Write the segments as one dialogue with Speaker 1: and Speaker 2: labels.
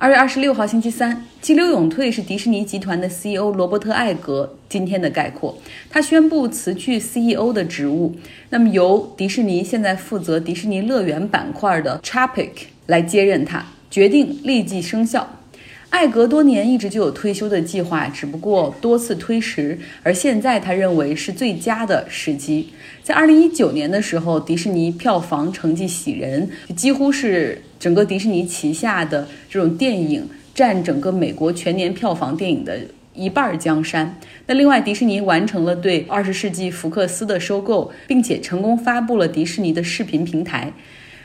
Speaker 1: 二月二十六号，星期三，激流勇退是迪士尼集团的 CEO 罗伯特·艾格今天的概括。他宣布辞去 CEO 的职务，那么由迪士尼现在负责迪士尼乐园板块的 Chapik 来接任他，决定立即生效。艾格多年一直就有退休的计划，只不过多次推迟，而现在他认为是最佳的时机。在二零一九年的时候，迪士尼票房成绩喜人，几乎是整个迪士尼旗下的这种电影占整个美国全年票房电影的一半江山。那另外，迪士尼完成了对二十世纪福克斯的收购，并且成功发布了迪士尼的视频平台，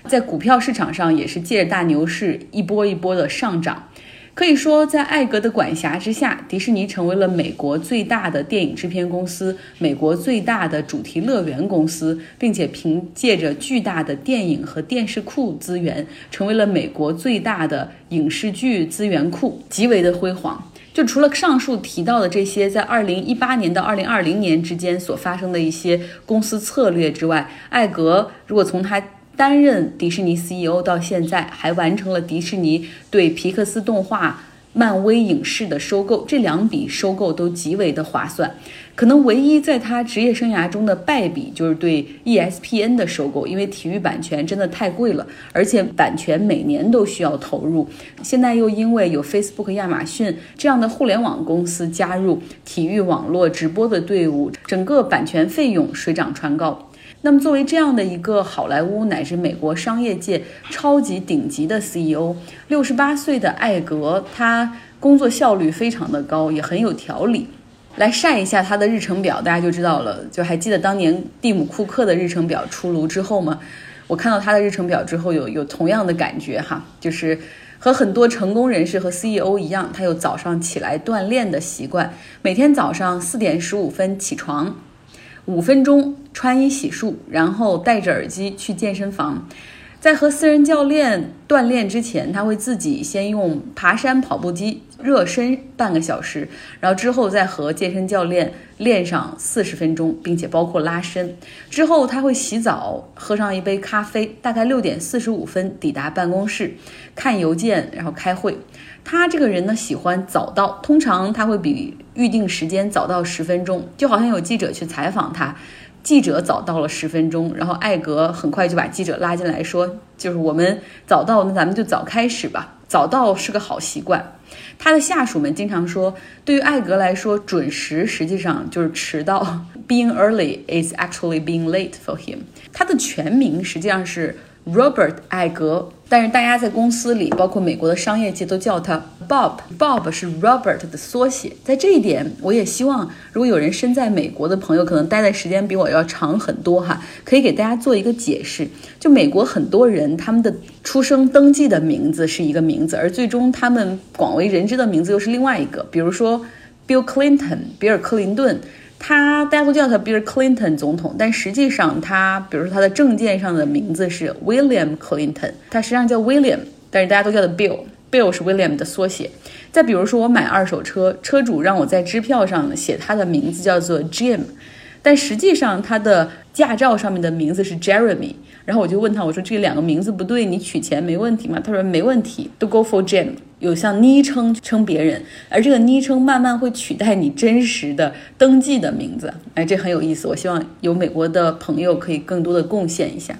Speaker 1: 在股票市场上也是借着大牛市一波一波的上涨。可以说，在艾格的管辖之下，迪士尼成为了美国最大的电影制片公司，美国最大的主题乐园公司，并且凭借着巨大的电影和电视库资源，成为了美国最大的影视剧资源库，极为的辉煌。就除了上述提到的这些，在二零一八年到二零二零年之间所发生的一些公司策略之外，艾格如果从他。担任迪士尼 CEO 到现在，还完成了迪士尼对皮克斯动画、漫威影视的收购，这两笔收购都极为的划算。可能唯一在他职业生涯中的败笔就是对 ESPN 的收购，因为体育版权真的太贵了，而且版权每年都需要投入。现在又因为有 Facebook、亚马逊这样的互联网公司加入体育网络直播的队伍，整个版权费用水涨船高。那么，作为这样的一个好莱坞乃至美国商业界超级顶级的 CEO，六十八岁的艾格，他工作效率非常的高，也很有条理。来晒一下他的日程表，大家就知道了。就还记得当年蒂姆·库克的日程表出炉之后吗？我看到他的日程表之后，有有同样的感觉哈，就是和很多成功人士和 CEO 一样，他有早上起来锻炼的习惯，每天早上四点十五分起床。五分钟穿衣洗漱，然后戴着耳机去健身房。在和私人教练锻炼之前，他会自己先用爬山跑步机热身半个小时，然后之后再和健身教练练上四十分钟，并且包括拉伸。之后他会洗澡，喝上一杯咖啡，大概六点四十五分抵达办公室，看邮件，然后开会。他这个人呢，喜欢早到，通常他会比预定时间早到十分钟，就好像有记者去采访他。记者早到了十分钟，然后艾格很快就把记者拉进来，说：“就是我们早到，那咱们就早开始吧。早到是个好习惯。”他的下属们经常说，对于艾格来说，准时实际上就是迟到。Being early is actually being late for him。他的全名实际上是。Robert 艾格，但是大家在公司里，包括美国的商业界，都叫他 Bob。Bob 是 Robert 的缩写。在这一点，我也希望，如果有人身在美国的朋友，可能待的时间比我要长很多哈，可以给大家做一个解释。就美国很多人，他们的出生登记的名字是一个名字，而最终他们广为人知的名字又是另外一个。比如说 Bill Clinton，比尔·克林顿。他大家都叫他 Bill Clinton 总统，但实际上他，比如说他的证件上的名字是 William Clinton，他实际上叫 William，但是大家都叫他 Bill，Bill 是 William 的缩写。再比如说我买二手车，车主让我在支票上写他的名字叫做 Jim，但实际上他的驾照上面的名字是 Jeremy。然后我就问他，我说这两个名字不对，你取钱没问题吗？他说没问题，都 go for Jim。有像昵称称别人，而这个昵称慢慢会取代你真实的登记的名字。哎，这很有意思。我希望有美国的朋友可以更多的贡献一下。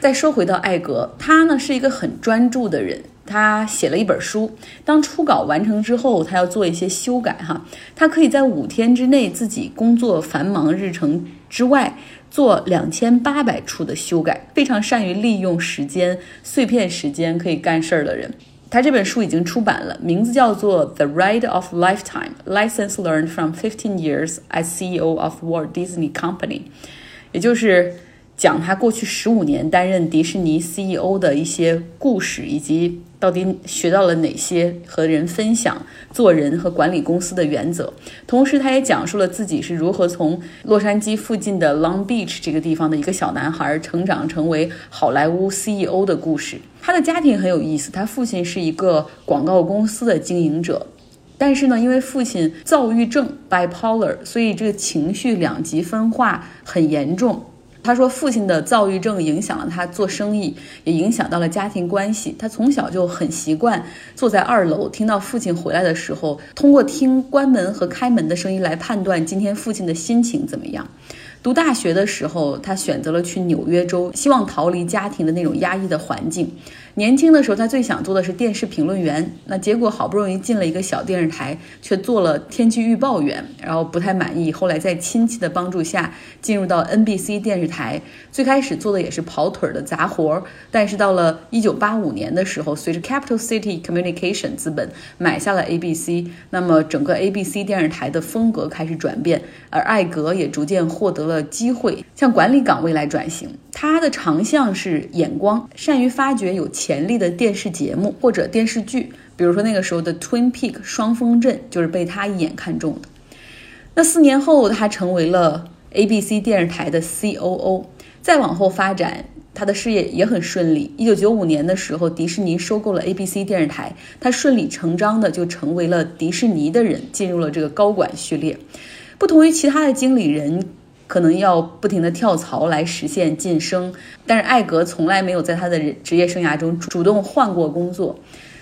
Speaker 1: 再说回到艾格，他呢是一个很专注的人。他写了一本书，当初稿完成之后，他要做一些修改。哈，他可以在五天之内自己工作繁忙日程之外。做两千八百处的修改，非常善于利用时间碎片时间可以干事儿的人。他这本书已经出版了，名字叫做《The Ride of Lifetime: Lessons Learned from Fifteen Years as CEO of Walt Disney Company》，也就是 讲他过去十五年担任迪士尼 CEO 的一些故事以及。到底学到了哪些和人分享做人和管理公司的原则？同时，他也讲述了自己是如何从洛杉矶附近的 Long Beach 这个地方的一个小男孩成长成为好莱坞 CEO 的故事。他的家庭很有意思，他父亲是一个广告公司的经营者，但是呢，因为父亲躁郁症 （bipolar），所以这个情绪两极分化很严重。他说，父亲的躁郁症影响了他做生意，也影响到了家庭关系。他从小就很习惯坐在二楼，听到父亲回来的时候，通过听关门和开门的声音来判断今天父亲的心情怎么样。读大学的时候，他选择了去纽约州，希望逃离家庭的那种压抑的环境。年轻的时候，他最想做的是电视评论员。那结果好不容易进了一个小电视台，却做了天气预报员，然后不太满意。后来在亲戚的帮助下，进入到 NBC 电视台。最开始做的也是跑腿的杂活儿。但是到了1985年的时候，随着 Capital City Communication 资本买下了 ABC，那么整个 ABC 电视台的风格开始转变，而艾格也逐渐获得了机会向管理岗位来转型。他的长项是眼光，善于发掘有潜力的电视节目或者电视剧，比如说那个时候的《Twin Peak》双峰镇就是被他一眼看中的。那四年后，他成为了 ABC 电视台的 COO。再往后发展，他的事业也很顺利。一九九五年的时候，迪士尼收购了 ABC 电视台，他顺理成章的就成为了迪士尼的人，进入了这个高管序列。不同于其他的经理人。可能要不停的跳槽来实现晋升，但是艾格从来没有在他的职业生涯中主动换过工作。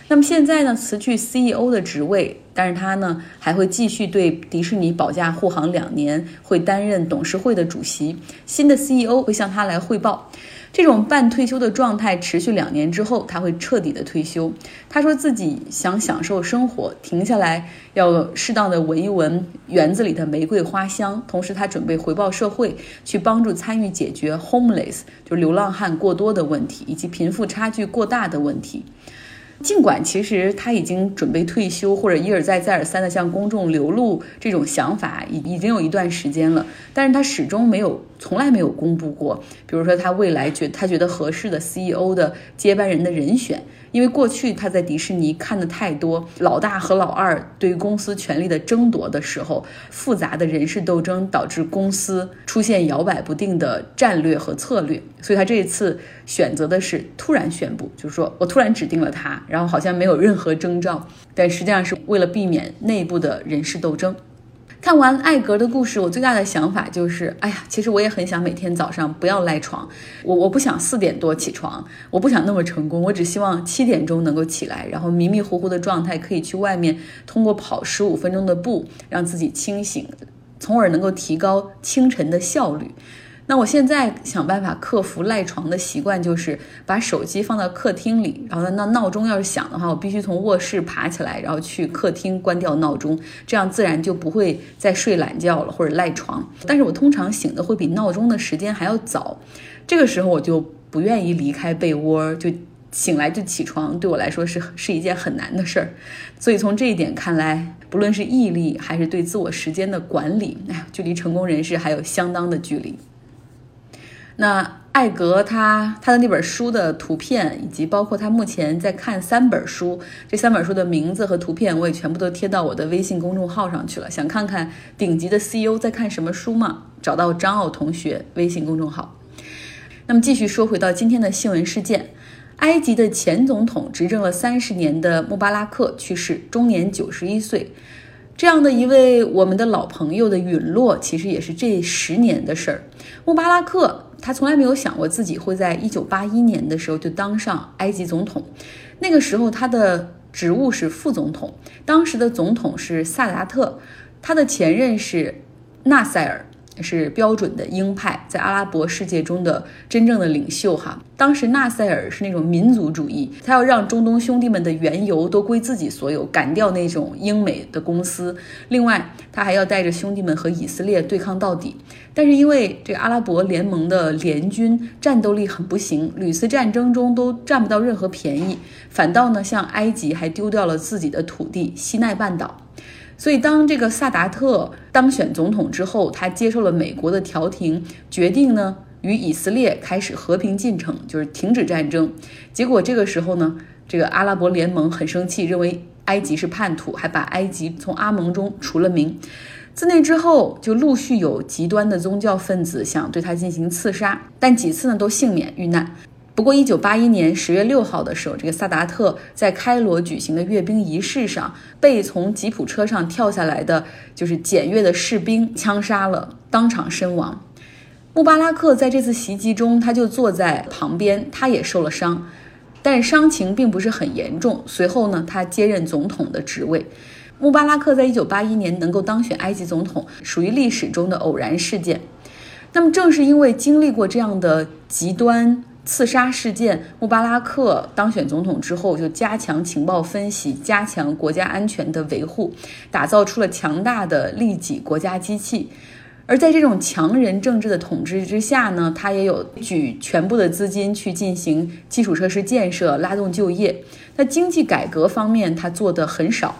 Speaker 1: 那么现在呢，辞去 CEO 的职位，但是他呢还会继续对迪士尼保驾护航两年，会担任董事会的主席。新的 CEO 会向他来汇报。这种半退休的状态持续两年之后，他会彻底的退休。他说自己想享受生活，停下来要适当的闻一闻园子里的玫瑰花香。同时，他准备回报社会，去帮助参与解决 homeless 就流浪汉过多的问题，以及贫富差距过大的问题。尽管其实他已经准备退休，或者一而再、再而三的向公众流露这种想法，已已经有一段时间了，但是他始终没有，从来没有公布过。比如说他未来觉他觉得合适的 CEO 的接班人的人选。因为过去他在迪士尼看的太多老大和老二对公司权力的争夺的时候，复杂的人事斗争导致公司出现摇摆不定的战略和策略，所以他这一次选择的是突然宣布，就是说我突然指定了他，然后好像没有任何征兆，但实际上是为了避免内部的人事斗争。看完艾格的故事，我最大的想法就是，哎呀，其实我也很想每天早上不要赖床，我我不想四点多起床，我不想那么成功，我只希望七点钟能够起来，然后迷迷糊糊的状态可以去外面通过跑十五分钟的步让自己清醒，从而能够提高清晨的效率。那我现在想办法克服赖床的习惯，就是把手机放到客厅里，然后那闹钟要是响的话，我必须从卧室爬起来，然后去客厅关掉闹钟，这样自然就不会再睡懒觉了或者赖床。但是我通常醒的会比闹钟的时间还要早，这个时候我就不愿意离开被窝，就醒来就起床，对我来说是是一件很难的事儿。所以从这一点看来，不论是毅力还是对自我时间的管理，哎呀，距离成功人士还有相当的距离。那艾格他他的那本书的图片，以及包括他目前在看三本书，这三本书的名字和图片，我也全部都贴到我的微信公众号上去了。想看看顶级的 CEO 在看什么书吗？找到张奥同学微信公众号。那么继续说回到今天的新闻事件，埃及的前总统执政了三十年的穆巴拉克去世，终年九十一岁。这样的一位我们的老朋友的陨落，其实也是这十年的事儿。穆巴拉克。他从来没有想过自己会在一九八一年的时候就当上埃及总统，那个时候他的职务是副总统，当时的总统是萨达特，他的前任是纳塞尔。是标准的鹰派，在阿拉伯世界中的真正的领袖哈。当时纳赛尔是那种民族主义，他要让中东兄弟们的原油都归自己所有，赶掉那种英美的公司。另外，他还要带着兄弟们和以色列对抗到底。但是因为这个阿拉伯联盟的联军战斗力很不行，屡次战争中都占不到任何便宜，反倒呢向埃及还丢掉了自己的土地西奈半岛。所以，当这个萨达特当选总统之后，他接受了美国的调停，决定呢与以色列开始和平进程，就是停止战争。结果这个时候呢，这个阿拉伯联盟很生气，认为埃及是叛徒，还把埃及从阿盟中除了名。自那之后，就陆续有极端的宗教分子想对他进行刺杀，但几次呢都幸免遇难。不过，一九八一年十月六号的时候，这个萨达特在开罗举行的阅兵仪式上，被从吉普车上跳下来的就是检阅的士兵枪杀了，当场身亡。穆巴拉克在这次袭击中，他就坐在旁边，他也受了伤，但伤情并不是很严重。随后呢，他接任总统的职位。穆巴拉克在一九八一年能够当选埃及总统，属于历史中的偶然事件。那么，正是因为经历过这样的极端刺杀事件，穆巴拉克当选总统之后，就加强情报分析，加强国家安全的维护，打造出了强大的利己国家机器。而在这种强人政治的统治之下呢，他也有举全部的资金去进行基础设施建设、拉动就业。那经济改革方面，他做的很少。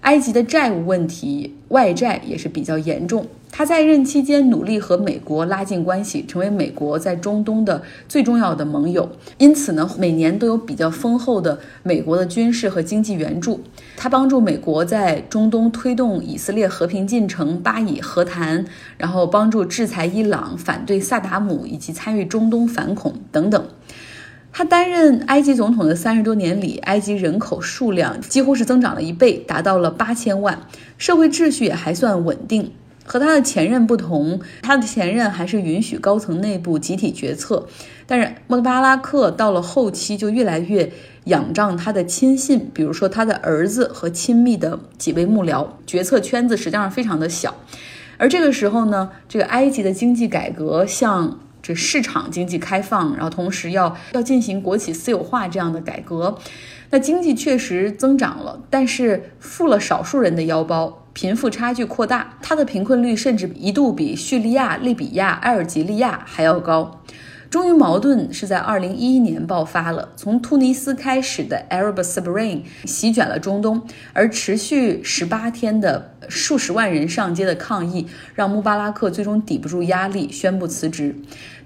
Speaker 1: 埃及的债务问题，外债也是比较严重。他在任期间努力和美国拉近关系，成为美国在中东的最重要的盟友。因此呢，每年都有比较丰厚的美国的军事和经济援助。他帮助美国在中东推动以色列和平进程、巴以和谈，然后帮助制裁伊朗、反对萨达姆以及参与中东反恐等等。他担任埃及总统的三十多年里，埃及人口数量几乎是增长了一倍，达到了八千万，社会秩序也还算稳定。和他的前任不同，他的前任还是允许高层内部集体决策，但是穆巴拉克到了后期就越来越仰仗他的亲信，比如说他的儿子和亲密的几位幕僚，决策圈子实际上非常的小。而这个时候呢，这个埃及的经济改革向这市场经济开放，然后同时要要进行国企私有化这样的改革，那经济确实增长了，但是富了少数人的腰包。贫富差距扩大，它的贫困率甚至一度比叙利亚、利比亚、埃尔及利亚还要高。终于，矛盾是在二零一一年爆发了。从突尼斯开始的 Arab Spring 席卷了中东，而持续十八天的数十万人上街的抗议，让穆巴拉克最终抵不住压力，宣布辞职。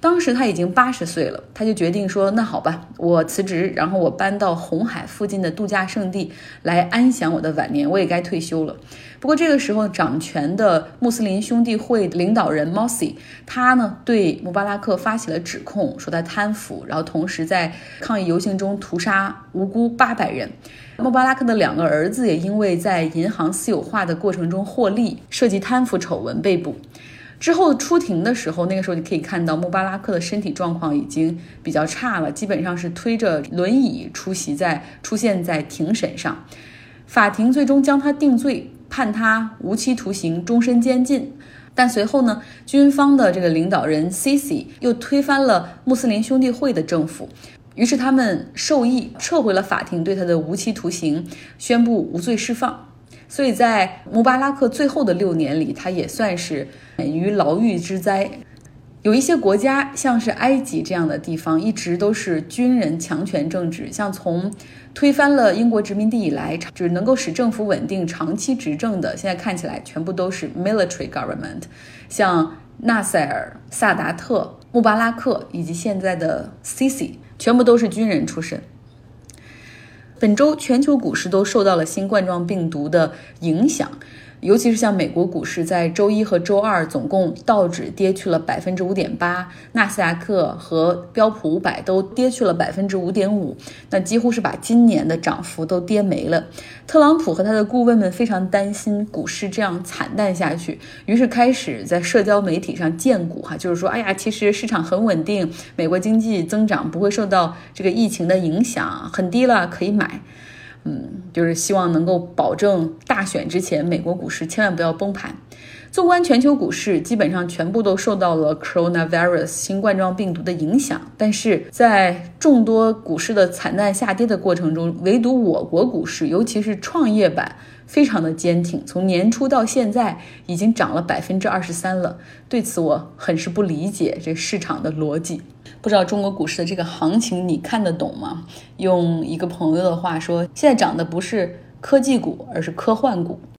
Speaker 1: 当时他已经八十岁了，他就决定说：“那好吧，我辞职，然后我搬到红海附近的度假胜地来安享我的晚年，我也该退休了。”不过这个时候，掌权的穆斯林兄弟会领导人 Mossi，他呢对穆巴拉克发起了指控，说他贪腐，然后同时在抗议游行中屠杀无辜八百人。穆巴拉克的两个儿子也因为在银行私有化的过程中获利，涉及贪腐丑闻被捕。之后出庭的时候，那个时候就可以看到穆巴拉克的身体状况已经比较差了，基本上是推着轮椅出席在出现在庭审上。法庭最终将他定罪。判他无期徒刑、终身监禁，但随后呢，军方的这个领导人 Sisi 又推翻了穆斯林兄弟会的政府，于是他们授意，撤回了法庭对他的无期徒刑，宣布无罪释放。所以在穆巴拉克最后的六年里，他也算是免于牢狱之灾。有一些国家，像是埃及这样的地方，一直都是军人强权政治。像从推翻了英国殖民地以来，就是能够使政府稳定、长期执政的，现在看起来全部都是 military government。像纳赛尔、萨达特、穆巴拉克以及现在的 Sisi，全部都是军人出身。本周全球股市都受到了新冠状病毒的影响。尤其是像美国股市，在周一和周二总共道指跌去了百分之五点八，纳斯达克和标普五百都跌去了百分之五点五，那几乎是把今年的涨幅都跌没了。特朗普和他的顾问们非常担心股市这样惨淡下去，于是开始在社交媒体上荐股，哈，就是说，哎呀，其实市场很稳定，美国经济增长不会受到这个疫情的影响，很低了，可以买。嗯，就是希望能够保证大选之前美国股市千万不要崩盘。纵观全球股市，基本上全部都受到了 coronavirus 新冠状病毒的影响。但是在众多股市的惨淡下跌的过程中，唯独我国股市，尤其是创业板，非常的坚挺。从年初到现在，已经涨了百分之二十三了。对此，我很是不理解这市场的逻辑。不知道中国股市的这个行情你看得懂吗？用一个朋友的话说，现在涨的不是科技股，而是科幻股。